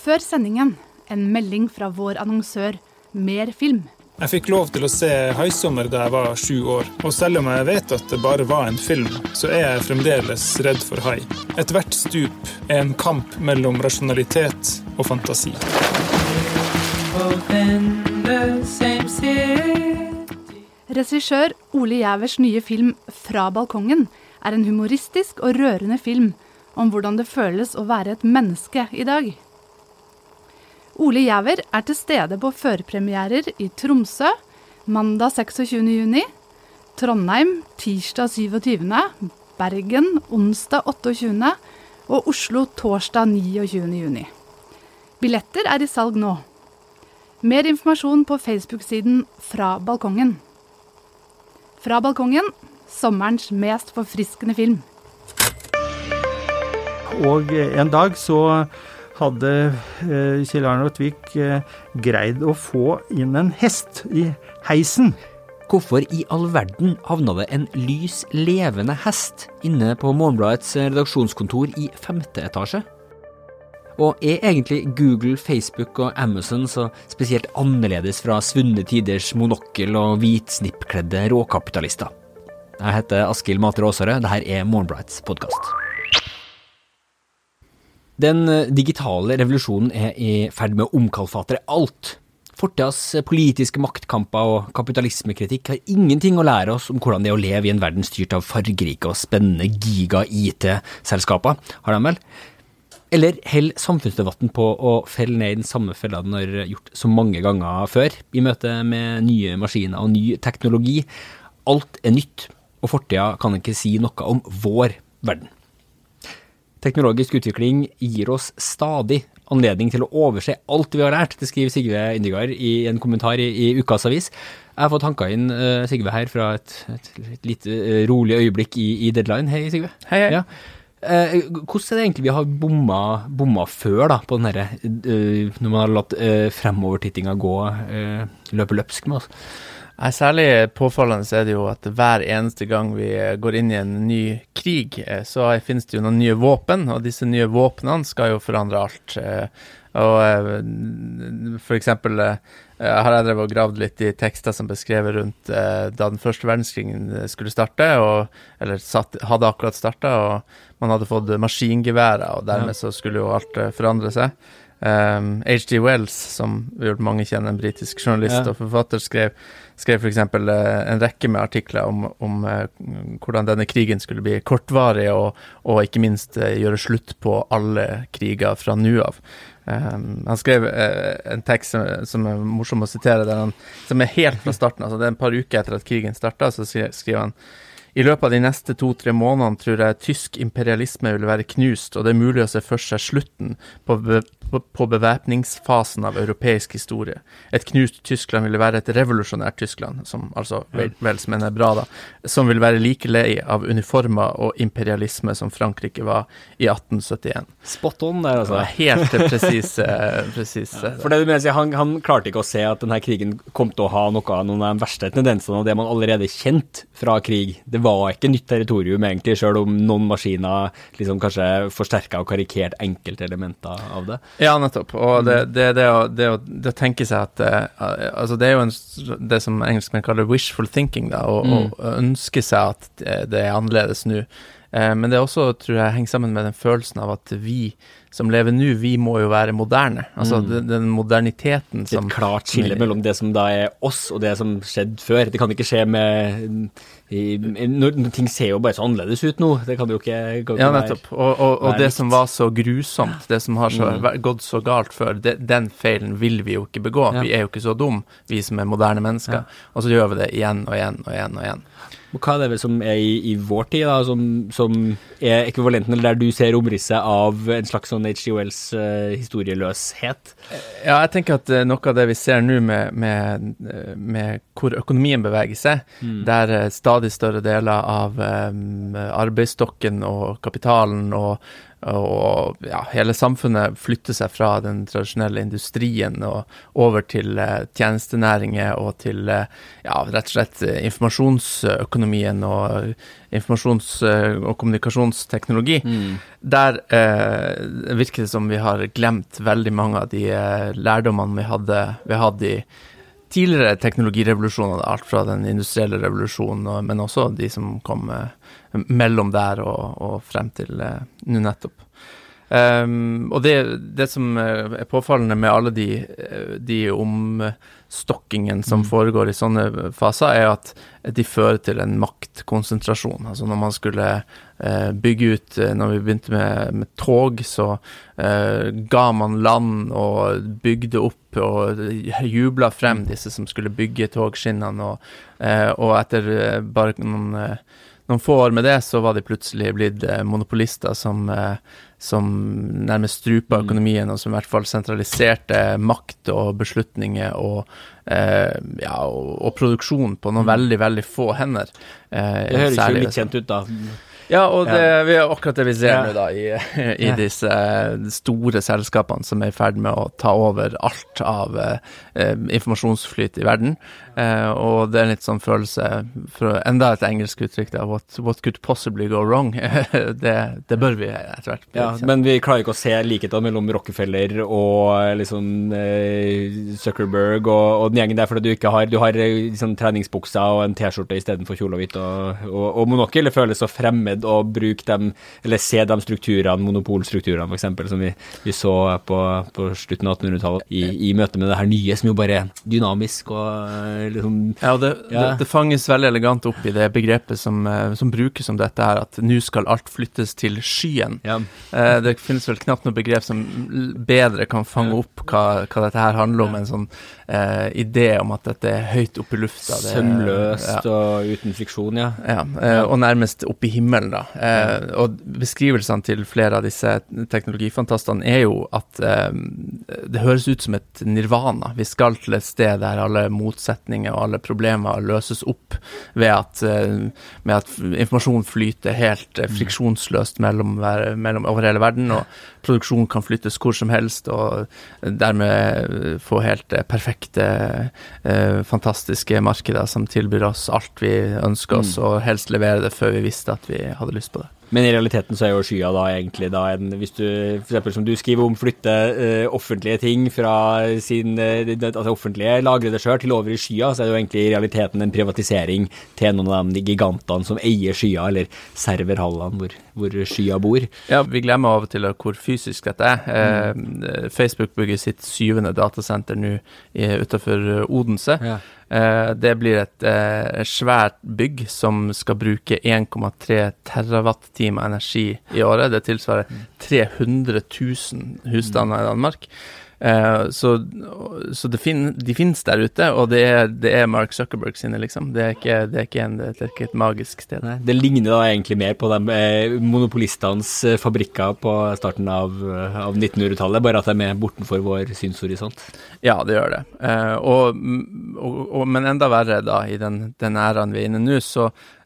Før sendingen en melding fra vår annonsør Mer film. Jeg fikk lov til å se 'Haisommer' da jeg var sju år, og selv om jeg vet at det bare var en film, så er jeg fremdeles redd for hai. Ethvert stup er en kamp mellom rasjonalitet og fantasi. Regissør Ole Gjævers nye film 'Fra balkongen' er en humoristisk og rørende film om hvordan det føles å være et menneske i dag. Ole Giæver er til stede på førpremierer i Tromsø mandag 26.6, Trondheim tirsdag 27., Bergen onsdag 28. og Oslo torsdag 29.6. Billetter er i salg nå. Mer informasjon på Facebook-siden Fra balkongen. Fra balkongen sommerens mest forfriskende film. Og en dag så hadde eh, Kjell Arne Tvik eh, greid å få inn en hest i heisen. Hvorfor i all verden havna det en lys, levende hest inne på Morgenbladets redaksjonskontor i femte etasje? Og er egentlig Google, Facebook og Amazon så spesielt annerledes fra svunne tiders monokkel og hvitsnippkledde råkapitalister? Jeg heter Askild Matre Aasarød, dette er Morgenbladets podkast. Den digitale revolusjonen er i ferd med å omkalfatre alt. Fortidas politiske maktkamper og kapitalismekritikk har ingenting å lære oss om hvordan det er å leve i en verden styrt av fargerike og spennende giga-IT-selskaper, har de vel? Eller holder samfunnsdebatten på å felle ned i den samme fella den har gjort så mange ganger før, i møte med nye maskiner og ny teknologi. Alt er nytt, og fortida kan ikke si noe om vår verden. Teknologisk utvikling gir oss stadig anledning til å overse alt vi har lært, det skriver Sigve Indigard i en kommentar i, i Ukas Avis. Jeg har fått hanka inn uh, Sigve her fra et, et, et lite uh, rolig øyeblikk i, i, Deadline. Hei, Sigve. Hei, hei. Ja. Uh, hvordan er det egentlig vi har bomma, bomma før, da, på den herre Når man har latt fremovertittinga gå løpe løpsk med oss? Nei, Særlig påfallende er det jo at hver eneste gang vi går inn i en ny krig, så finnes det jo noen nye våpen, og disse nye våpnene skal jo forandre alt. Og for eksempel har jeg drevet og gravd litt i tekster som beskrevet rundt da den første verdenskrigen skulle starte, og, eller satt, hadde akkurat starta, og man hadde fått maskingeværer, og dermed så skulle jo alt forandre seg. Um, H.G. Wells, som mange kjenner, en britisk journalist ja. og forfatter, skrev, skrev f.eks. Uh, en rekke med artikler om, om uh, hvordan denne krigen skulle bli kortvarig, og, og ikke minst uh, gjøre slutt på alle kriger fra nå av. Um, han skrev en tekst som, som, er morsom å sitere, han, som er helt fra starten. altså Det er en par uker etter at krigen starta, så skriver han i løpet av de neste to-tre månedene tror jeg tysk imperialisme vil være knust, og det er mulig å se for seg slutten på, på bevæpningsfasen av europeisk historie. Et knust Tyskland ville være et revolusjonært Tyskland, som altså som en er bra, da, som vil være like lei av uniformer og imperialisme som Frankrike var i 1871. Spot on der, altså. Helt presis. ja, for det du mener, han, han klarte ikke å se at denne krigen kom til å ha noe av noen av de verste tendensene av det man allerede kjente fra krig. Det var ikke nytt territorium, egentlig, sjøl om noen maskiner liksom kanskje forsterka og karikert enkeltelementer av det. Ja, nettopp. Og det, det, det, å, det, å, det, å, tenke seg at uh, Altså, det er jo en, det som engelskmenn kaller wishful thinking, da, å mm. ønske seg at det, er annerledes nå. Uh, men det er også, tror jeg, henger sammen med den følelsen av at vi som lever nå, vi må jo være moderne. Altså mm. den, den, moderniteten som Et klart skille mellom det som da er oss, og det som skjedde før. Det kan ikke skje med i, når, Ting ser jo bare så annerledes ut nå. Det kan jo ikke, kan Ja, nettopp. Og, og, og det som var så grusomt, det som har så, mm. gått så galt før, det, den feilen vil vi jo ikke begå. Ja. Vi er jo ikke så dum, vi som er moderne mennesker. Ja. Og så gjør vi det igjen og igjen og igjen og igjen. Hva er det som er i, i vår tid, da, som, som, er ekvivalenten, eller der du ser omrisset av en slags sånn H.G. Wells uh, historieløshet? Ja, jeg tenker at uh, noe av det vi ser nå med, med, med, hvor økonomien beveger seg, mm. der stadig stadig større deler av um, arbeidsstokken og kapitalen og og ja, hele samfunnet flytter seg fra den tradisjonelle industrien og over til eh, tjenestenæringer og til eh, ja, rett og slett eh, informasjonsøkonomien og informasjons- og kommunikasjonsteknologi. Mm. Der eh, virker det som vi har glemt veldig mange av de lærdommene vi hadde, vi hadde i tidligere teknologirevolusjoner, alt fra den industrielle revolusjonen, men også de som kom eh, mellom der og, og frem til eh, nå nettopp. Um, og det, det, som eh, er påfallende med alle de, eh, de omstokkingene som mm. foregår i sånne faser, er at de fører til en maktkonsentrasjon. Altså når man skulle uh, bygge ut Når vi begynte med, med tog, så uh, ga man land og bygde opp og jubla frem disse som skulle bygge togskinnene, og, uh, og etter bare noen noen få år med det, så var de plutselig blitt eh, monopolister som, eh, som nærmest strupa mm. økonomien, og som i hvert fall sentraliserte makt og beslutninger og, eh, ja, og, og, produksjon på noen mm. veldig, veldig få hender. Eh, det høres jo litt kjent ut, da. Ja, og det, vi er akkurat det vi ser ja. nå, da, i, i ja. disse store selskapene som er i ferd med å ta over alt av eh, informasjonsflyt i verden. Eh, og det er en litt sånn følelse for Enda et engelsk uttrykk, da. What, what could possibly go wrong? det, det, bør vi etter hvert. Ja, men vi klarer ikke å se likheter mellom Rockefeller og eh, liksom eh, Zuckerberg og, og, den gjengen der, fordi du ikke har Du har eh, liksom, treningsbukser og en T-skjorte istedenfor kjole og hvitt og, og, og monokkel. Det føles så fremmed å bruke dem, eller se de strukturene, monopolstrukturene f.eks., som vi, vi, så på, på slutten av 1800-tallet, i, i møte med det her nye, som jo bare er dynamisk og liksom Ja, det, ja. det, det, fanges veldig elegant opp i det begrepet som, eh, som brukes om dette her, at nå skal alt flyttes til skyen. Ja. Eh, det finnes vel knapt noe begrep som bedre kan fange opp hva, hva dette her handler om, en sånn eh, idé om at dette er høyt oppe i lufta. Sømløst og uten friksjon, ja. Ja, eh, og nærmest oppe i himmelen, da. Eh, og beskrivelsene til flere av disse teknologifantastene er jo at eh, det høres ut som et nirvana. Vi skal til et sted der alle motsetninger og alle problemer løses opp ved at, eh, med at informasjon flyter helt eh, friksjonsløst mellom, mellom, over hele verden, og produksjon kan flyttes hvor som helst, og dermed få helt perfekte, eh, fantastiske markeder som tilbyr oss alt vi ønsker oss, mm. og helst levere det før vi visste at vi hadde lyst på det. Men i realiteten så er jo skya da egentlig da en Hvis du f.eks. som du skriver om, flytte uh, offentlige ting fra sin uh, altså offentlige lagrede sjøl til over i skya, så er det jo egentlig i realiteten en privatisering til noen av de gigantene som eier skya, eller serverhallene hvor, hvor skya bor. Ja, vi glemmer av og til hvor fysisk dette er. Mm. Uh, Facebook bygger sitt syvende datasenter nå utenfor Odense. Ja. Eh, det blir et eh, svært bygg som skal bruke 1,3 terawatt-timer energi i året. Det tilsvarer 300 000 husstander i Danmark. Uh, så, så fin, de finnes der ute, og det er, det er, Mark Zuckerberg sine, liksom. Det er ikke, det er ikke, en, det er ikke et magisk sted. Nei, det ligner da egentlig mer på de eh, monopolistenes eh, fabrikker på starten av, eh, av 1900-tallet, bare at de er bortenfor vår synshorisont. Ja, det gjør det. Og, og, og, men enda verre da, i den, den æraen vi er inne nå, så Eh,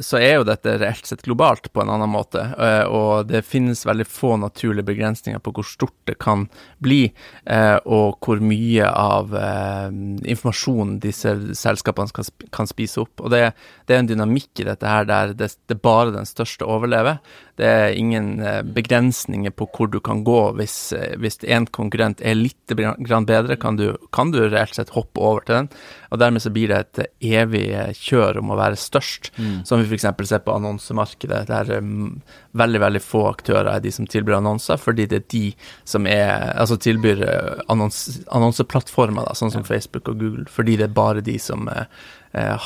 så er jo dette reelt sett globalt på en annen måte, eh, og det finnes veldig få naturlige begrensninger på hvor stort det kan bli, eh, og hvor mye av informasjonen disse selskapene kan spise opp. Og det, er en dynamikk i dette her der det, det bare den største overlever. Det er ingen begrensninger på hvor du kan gå hvis, hvis en konkurrent er litt bedre, kan du, kan du reelt sett hoppe over til den. Og dermed så blir det et evig kjør om å være størst. Mm. Mm. Som vi f.eks. ser på annonsemarkedet, der um, veldig veldig få aktører er de som tilbyr annonser, fordi det er de som er, altså tilbyr uh, annons, annonseplattformer, da, sånn som ja. Facebook og Google, fordi det er bare de som uh,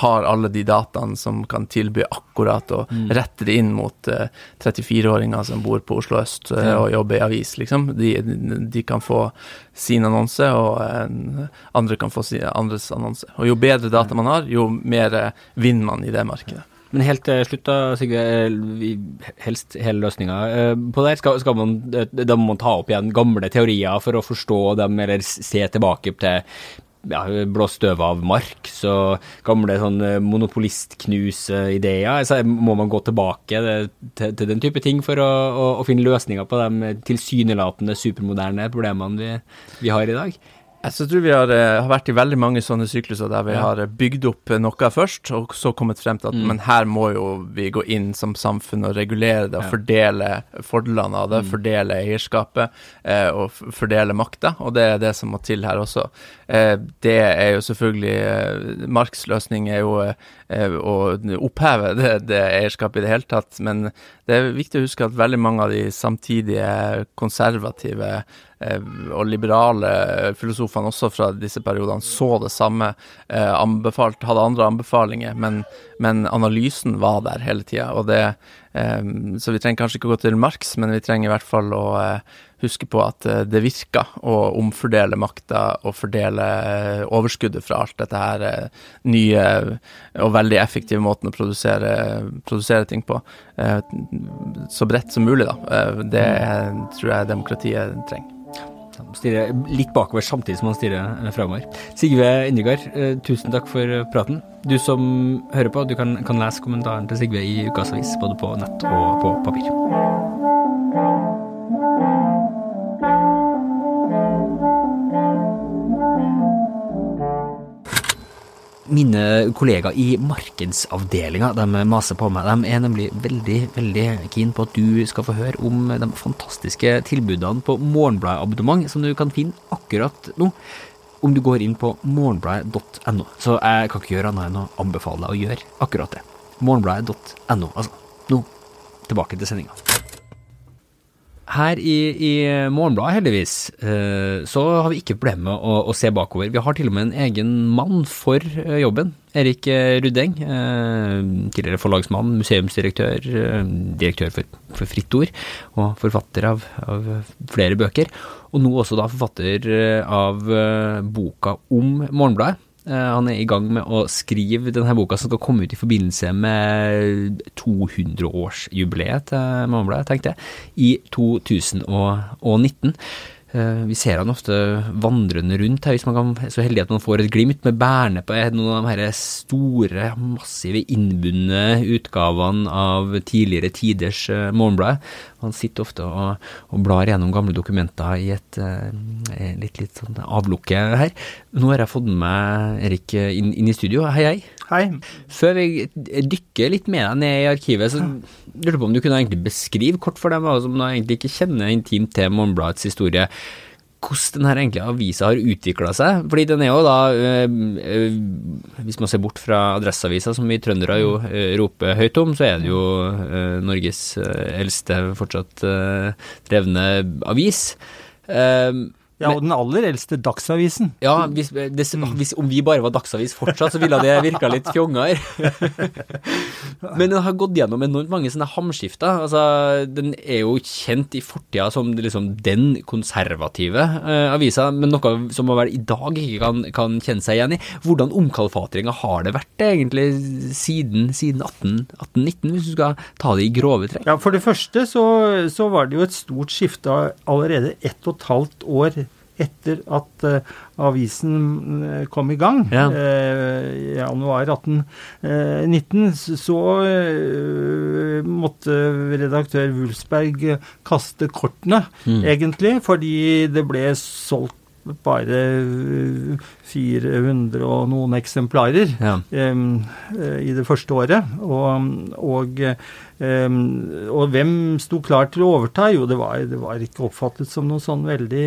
har alle de dataene som kan tilby akkurat og mm. rette det inn mot uh, 34-åringer som bor på Oslo øst uh, ja. og jobber i avis, liksom. De, de kan få sin annonse, og uh, andre kan få sin, andres annonse. Og jo bedre data man har, jo mer vinner man i det markedet. Men helt til slutt, da, Sigve. Eh, helst hele løsninga eh, på det her. Skal, skal man, eh, da må man ta opp igjen gamle teorier for å forstå dem, eller se tilbake til ja, blåst støv av Marx så gamle sånn monopolistknuse-ideer. Så må man gå tilbake til, til, den type ting for å, å, å finne løsninger på de tilsynelatende supermoderne problemene vi, vi har i dag? Jeg tror vi har, eh, har, vært i veldig mange sånne sykluser der vi ja. har bygd opp noe først, og så kommet frem til at mm. men her må jo vi gå inn som samfunn og regulere det og ja. fordele fordelene av det, mm. fordele eierskapet eh, og fordele makta, og det er det som må til her også. Eh, det er jo selvfølgelig eh, Marks løsning er jo eh, å oppheve det, det eierskapet i det hele tatt, men det er viktig å huske at veldig mange av de samtidige konservative Eh, og liberale filosofene også fra disse periodene så det samme, eh, anbefalt, hadde andre anbefalinger, men, men analysen var der hele tida. Eh, så vi trenger kanskje ikke å gå til Marx, men vi trenger i hvert fall å huske på at det virker å omfordele makta og fordele overskuddet fra alt dette her nye og veldig effektive måten å produsere, produsere ting på. Så bredt som mulig, da. Det tror jeg demokratiet trenger. Stirrer litt bakover samtidig som han stirrer eh, framover. Sigve Indregard, eh, tusen takk for praten. Du som hører på, du kan, kan lese kommentaren til Sigve i Ukas Avis, både på nett og på papir. Mine kollegaer i markedsavdelinga de maser på meg. De er nemlig veldig veldig keen på at du skal få høre om de fantastiske tilbudene på Morgenbladet-abonnement som du kan finne akkurat nå. Om du går inn på morgenbladet.no. Så jeg kan ikke gjøre annet enn å anbefale deg å gjøre akkurat det. Morgenbladet.no. Altså, nå tilbake til sendinga. Her i, i Morgenbladet, heldigvis, eh, så har vi ikke problemer med å, å, se bakover. Vi har til og med en egen mann for eh, jobben. Erik eh, Rudeng, tidligere forlagsmann, museumsdirektør, direktør for, for Fritt Ord, og forfatter av, av, flere bøker. Og nå også da forfatter av boka om Morgenbladet. Eh, han er i gang med å skrive denne boka som skal komme ut i forbindelse med 200-årsjubileet til Morgenbladet, tenkte jeg, i 2019. Eh, vi ser han ofte vandrende rundt her, hvis man kan, så heldig at man får et glimt med bærende på noen av de store, massive, innbundne utgavene av tidligere tiders eh, Han sitter ofte og, og, blar gjennom gamle dokumenter i et eh, litt, litt sånn avlukke her. Nå har jeg fått med meg Erik inn, inn i studio. Hei, hei. Hei. Før vi dykker litt med deg ned i arkivet, så lurte på om du kunne egentlig beskrive kort for dem som egentlig ikke kjenner intimt til Morgenbladets historie, hvordan denne egentlig avisa har utvikla seg. Fordi den er jo da, øh, øh, hvis man ser bort fra Adresseavisa, som vi trøndere jo øh, roper høyt om, så er det jo Norges eldste fortsatt drevne avis. Uh, ja, og den aller eldste Dagsavisen. Ja, hvis, det, hvis, om vi bare var Dagsavis fortsatt, så ville det virka litt fjongere. Men den har gått gjennom enormt mange sånne hamskifter. Altså, den er jo kjent i fortida som liksom, den konservative eh, avisa, men noe som man vel i dag ikke kan, kan, kjenne seg igjen i. Hvordan omkalfatringa har det vært egentlig siden, siden 1819, hvis du skal ta det i grove trekk? Ja, For det første så, så var det jo et stort skifte allerede ett og et halvt år etter at uh, avisen uh, kom i gang, ja. i januar 1819, så måtte redaktør Wulfsberg kaste kortene, mm. egentlig, fordi det ble solgt bare 400 og noen eksemplarer ja. um, i det første året. Og, og Um, og hvem sto klar til å overta? Jo, det var, det var ikke oppfattet som noen sånn veldig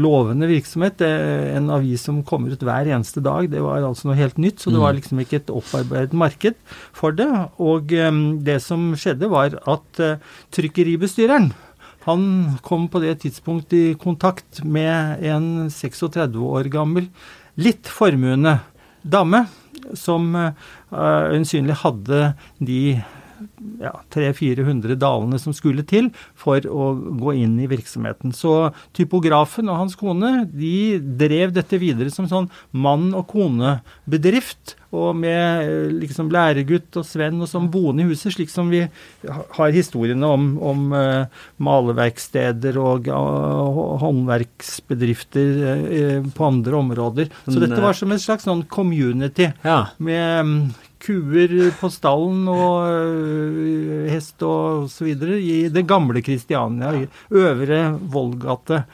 lovende virksomhet. Det, en avis som kommer ut hver eneste dag, det var altså noe helt nytt. Så det var mm. liksom ikke et opparbeidet marked for det. Og um, det som skjedde, var at uh, trykkeribestyreren han kom på det tidspunkt i kontakt med en 36 år gammel, litt formuende dame, som uh, øyensynlig hadde de ja, 300-400 dalene som skulle til for å gå inn i virksomheten. Så typografen og hans kone de drev dette videre som sånn mann og kone-bedrift, og med eh, liksom læregutt og Sven og sånn boende i huset, slik som vi har historiene om, om uh, maleverksteder og håndverksbedrifter uh, på andre områder. Så dette var som en slags sånn community Ja. med um, kuer på stallen og øh, hest og så videre i det gamle Kristiania, i Øvre Vollgate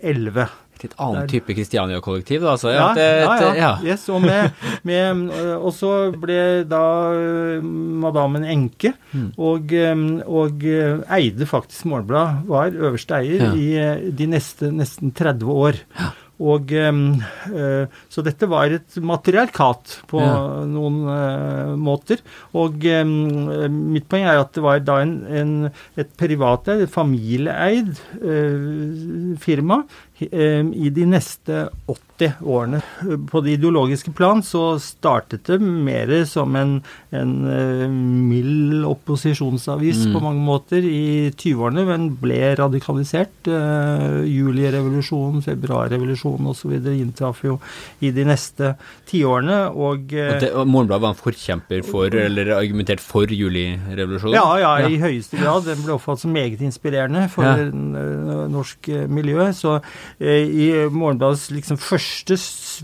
11. Et litt annen type Kristiania-kollektiv, da. Altså. Ja, Et- ja, ja. ja. Yes, og, med, med, og så ble da øh, madammen enke, Mm. og, øh, og eide faktisk Morgenbladet, var øverste eier Ja. i de neste nesten 30 år. Og øh, Så dette var et matriarkat på Ja. noen øh, måter. Og mitt poeng er at det var da en, en, et privateid, et familieeid øh, firma i de neste 80 årene. På det ideologiske plan så startet det mer som en, en øh, mild opposisjonsavis Mm. på mange måter i 20-årene, men ble radikalisert. Uh, Julirevolusjonen, februarrevolusjonen osv. inntraff jo i de neste tiårene. Og, eh, Og, og Morgenbladet var en forkjemper for, eller argumentert for julirevolusjonen? ja, ja, i høyeste grad. Den ble oppfattet som meget inspirerende for Ja. eh, norsk eh, miljø. Så eh, i Morgenbladets liksom første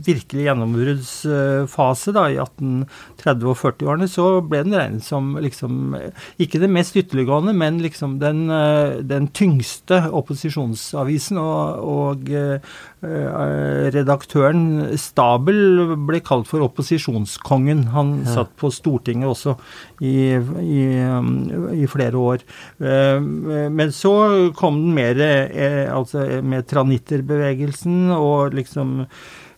virkelig gjennombruddsfase, i 1830- og 40-årene, så ble den regnet som liksom eh, Ikke det mest ytterliggående, men liksom den, eh, den tyngste opposisjonsavisen. Og, og eh, eh, redaktøren Stabel ble kalt for opposisjonskongen. Han satt på Stortinget også i, i, um, i flere år. Eh, Men så kom den mer eh, altså med tranitterbevegelsen og liksom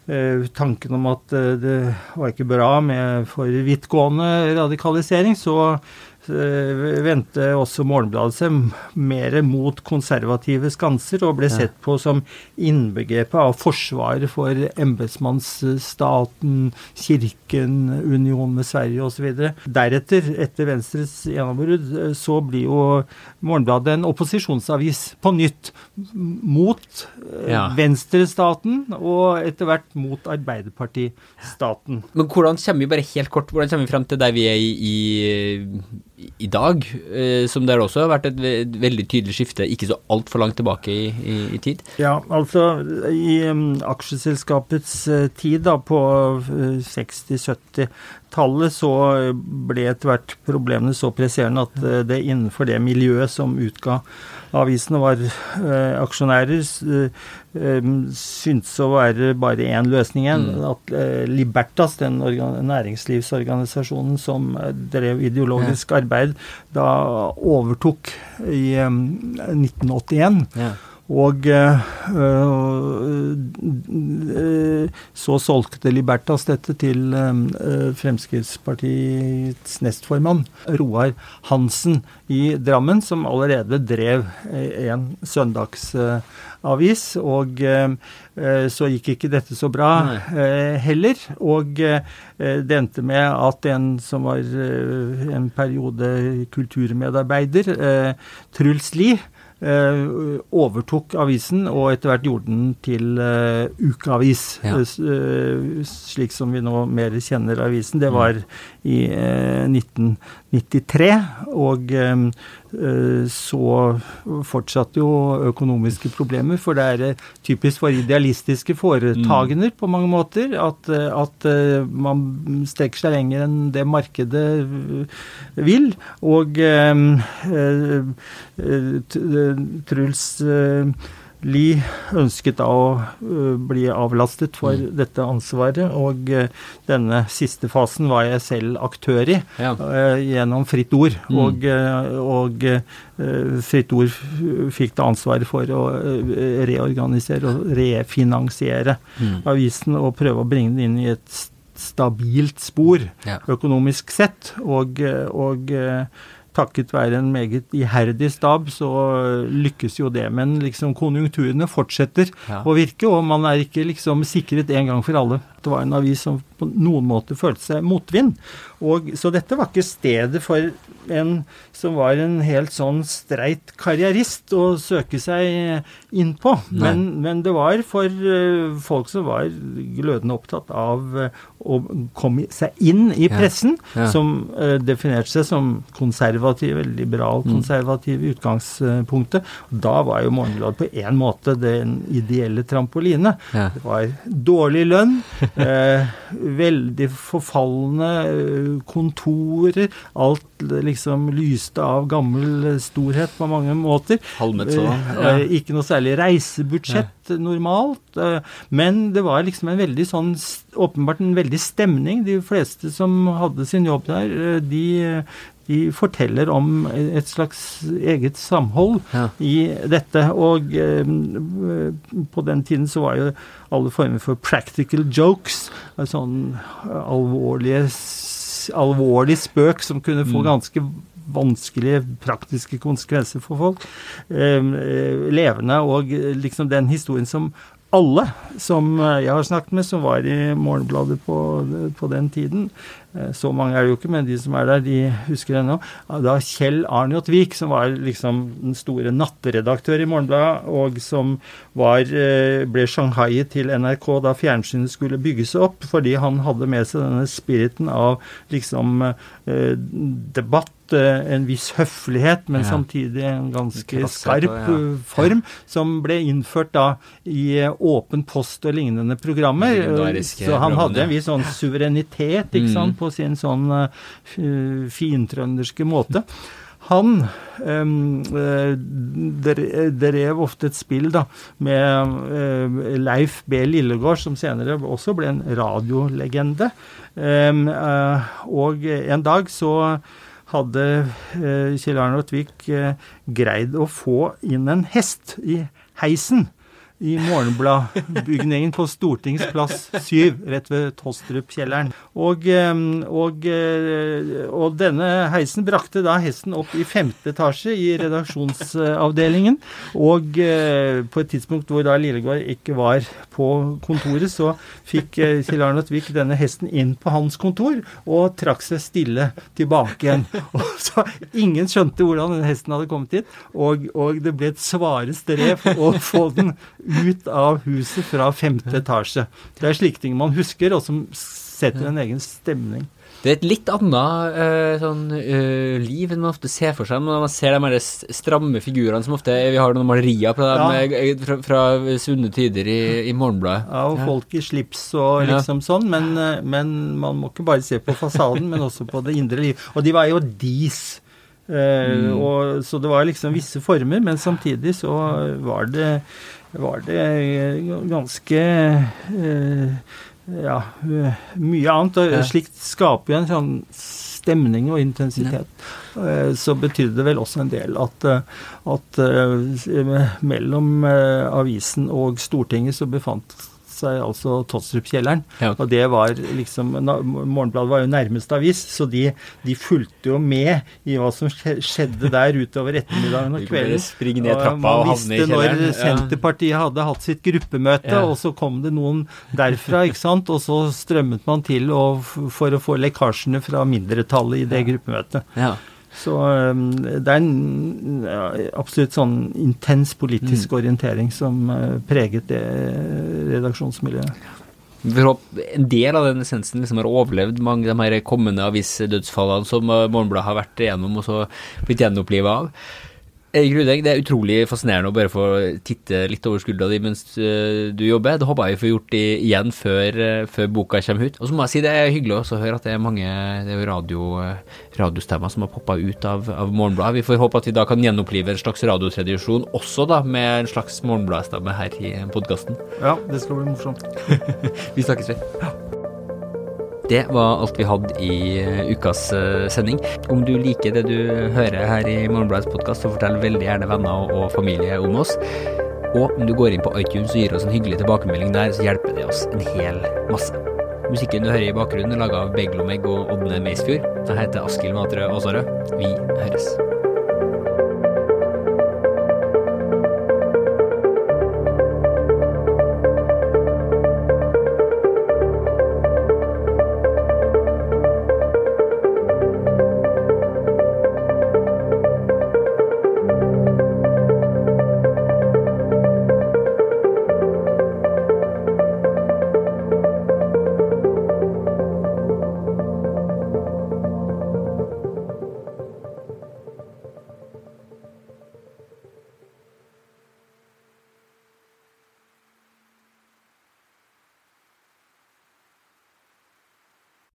eh, tanken om at eh, det var ikke bra med for vidtgående radikalisering, så eh, vendte også Morgenbladet seg mer mot konservative skanser og ble sett på som innbegrepet av forsvaret for embetsmannsstaten, kirken, union med Sverige osv. Deretter, etter Venstres gjennombrudd, eh, så blir jo Morgenbladet en opposisjonsavis på nytt mot eh, Ja. venstrestaten og etter hvert mot Arbeiderpartistaten. Men hvordan kommer vi bare helt kort, hvordan kommer vi frem til der vi er i, i, i dag, eh, som det også har vært et, et veldig tydelig skifte, ikke så altfor langt tilbake i, i, i, tid? Ja, altså i um, aksjeselskapets eh, tid da, på eh, 60-70, tallet så eh, ble etter hvert problemene så presserende at eh, det innenfor det miljøet som utga avisene, var eh, aksjonærer, eh, eh, syntes å være bare én løsning igjen. Mm. At eh, Libertas, den næringslivsorganisasjonen som drev ideologisk ja. arbeid, da overtok i 1981. Ja. Og eh, øh, så solgte Libertas dette til Fremskrittspartiets nestformann, Roar Hansen i Drammen, som allerede drev eh, en søndagsavis. Og eh, eh, så gikk ikke dette så bra eh, heller. Og eh, det endte med at en som var eh, en periode kulturmedarbeider, eh, Truls Lie, eh, Eh, overtok avisen, og etter hvert gjorde den til uh, ukeavis. Ja. Uh, slik som vi nå mer kjenner avisen. Det var i uh, 19... 93. Og eh, eh, så fortsatte jo økonomiske problemer, for det er eh, typisk for idealistiske foretagender mm. på mange måter at, at man strekker seg lenger enn det markedet vil. Og Truls Lie ønsket da å eh, bli avlastet for dette ansvaret, og eh, denne siste fasen var jeg selv aktør i Ja. eh, gjennom Fritt Ord. Mm. Og, og Fritt Ord fikk da ansvaret for å reorganisere og refinansiere Mm. avisen og prøve å bringe den inn i et stabilt spor Ja. økonomisk sett. Og, og takket være en meget iherdig stab, så lykkes jo det. Men liksom konjunkturene fortsetter Ja. å virke, og man er ikke liksom sikret en gang for alle. Det var en avis som på noen måte følte seg motvind. Og, så dette var ikke stedet for en som var en helt sånn streit karrierist å søke seg inn på. Men, men det var for eh, folk som var glødende opptatt av eh, å komme seg inn i pressen, Ja. som eh, definerte seg som konservative, liberal-konservative i utgangspunktet. Da var jo Morgenbladet på én måte den ideelle trampoline. Ja. Det var dårlig lønn, eh, veldig forfalne eh, kontorer. Alt liksom lyste av gammel storhet på mange måter. Halmet sånn. Eh, eh, ikke noe særlig reisebudsjett normalt. eh, men det var liksom en veldig sånn Åpenbart en veldig stemning. De fleste som hadde sin jobb der, eh, de, de forteller om et slags eget samhold Ja. i dette. Og eh, på den tiden så var jo alle former for practical jokes, sånn alvorlige, alvorlig spøk som kunne få ganske vanskelige praktiske konsekvenser for folk. Eh, eh, levende, og eh, liksom den historien som alle som eh, jeg har snakket med, som var i Morgenbladet på, på den tiden, så mange er det jo ikke, men de som er der, de husker ennå. Da Kjell Arnjot Wiik, som var liksom den store natteredaktør i Morgenbladet, og som var, eh, ble Shanghai til NRK da fjernsynet skulle bygges opp, fordi han hadde med seg denne spiriten av liksom eh, debatt, eh, en viss høflighet, men Ja. samtidig en ganske Krasshet skarp ja. eh, form, som ble innført da i eh, Åpen post og lignende programmer. Så han hadde en viss sånn suverenitet, ikke Mm. sant, på sin sånn eh, fintrønderske måte. Han um, drev ofte et spill da, med eh, Leif B. Lillegård, som senere også ble en radiolegende. Eh, og en dag så hadde eh, Kjell Arnold Vik eh, greid å få inn en hest i heisen i Morgenbladbygningen på Stortingsplass 7, rett ved Tostrup-kjelleren. Og, og, eh, og denne heisen brakte da hesten opp i femte etasje i redaksjonsavdelingen. Og eh, på et tidspunkt hvor da Lillegård ikke var på kontoret, så fikk eh, Kjell Arnold Vik denne hesten inn på hans kontor og trakk seg stille tilbake igjen. Og så Ingen skjønte hvordan den hesten hadde kommet hit, og, og det ble et svare strev å få den ut av huset fra femte etasje. Det er slike ting man husker, og som setter en egen stemning. Det er et litt annet uh, sånn, uh, liv enn man ofte ser for seg når man ser de stramme figurene som ofte Vi har noen malerier på dem Ja. eh, fra, fra svunne tider i, i Morgenbladet. Ja, og folk i slips og Ja. liksom sånn, men, men man må ikke bare se på fasaden, men også på det indre liv. Og de var jo dis. Eh, og, så det var liksom visse former, men samtidig så var det, var det ganske eh, ja, eh, mye annet. Og slikt skaper jo en sånn stemning og intensitet. Eh, Så betydde det vel også en del at, eh, at eh, mellom eh, avisen og Stortinget så befant seg altså Totsrup-kjelleren. Ja. Og det var liksom Morgenbladet var jo nærmeste avis, så de, de fulgte jo med i hva som skjedde der utover ettermiddagen og kvelden. springe ned trappa man og havne i visste kjelleren. når Ja. Senterpartiet hadde hatt sitt gruppemøte, Ja. og så kom det noen derfra, ikke sant, og så strømmet man til og, for å få lekkasjene fra mindretallet i det gruppemøtet. Ja. Så um, det er en absolutt sånn intens politisk Mm. orientering som uh, preget det redaksjonsmiljøet. Vi får håpe en del av den essensen liksom har overlevd mange av de her kommende avisdødsfallene som eh, Morgenbladet har vært igjennom og så blitt gjenoppliva av. Erik Rudeng, det er utrolig fascinerende å bare få titte litt over skuldra di mens eh, du jobber. Det håper jeg vi får gjort igjen før, eh, før boka kommer ut. Og så må jeg si det er hyggelig også å høre at det er mange det er radio, eh, radiostemmer som har poppa ut av, av Morgenbladet. Vi får håpe at vi da kan gjenopplive en slags radiotradisjon også, da, med en slags Morgenbladstemme her i podkasten. Ja, det skal bli morsomt. Vi snakkes ved. Det var alt vi hadde i eh, ukas eh, sending. Om du liker det du hører her i Morgenbladets podkast, så fortell veldig gjerne venner og, familie om oss. Og om du går inn på iTunes og gir oss en hyggelig tilbakemelding der, så hjelper det oss en hel masse. Musikken du hører i bakgrunnen er laga av Beglomegg og Ådne Meisfjord. Jeg heter Askild Matre Aasarød. Vi høres.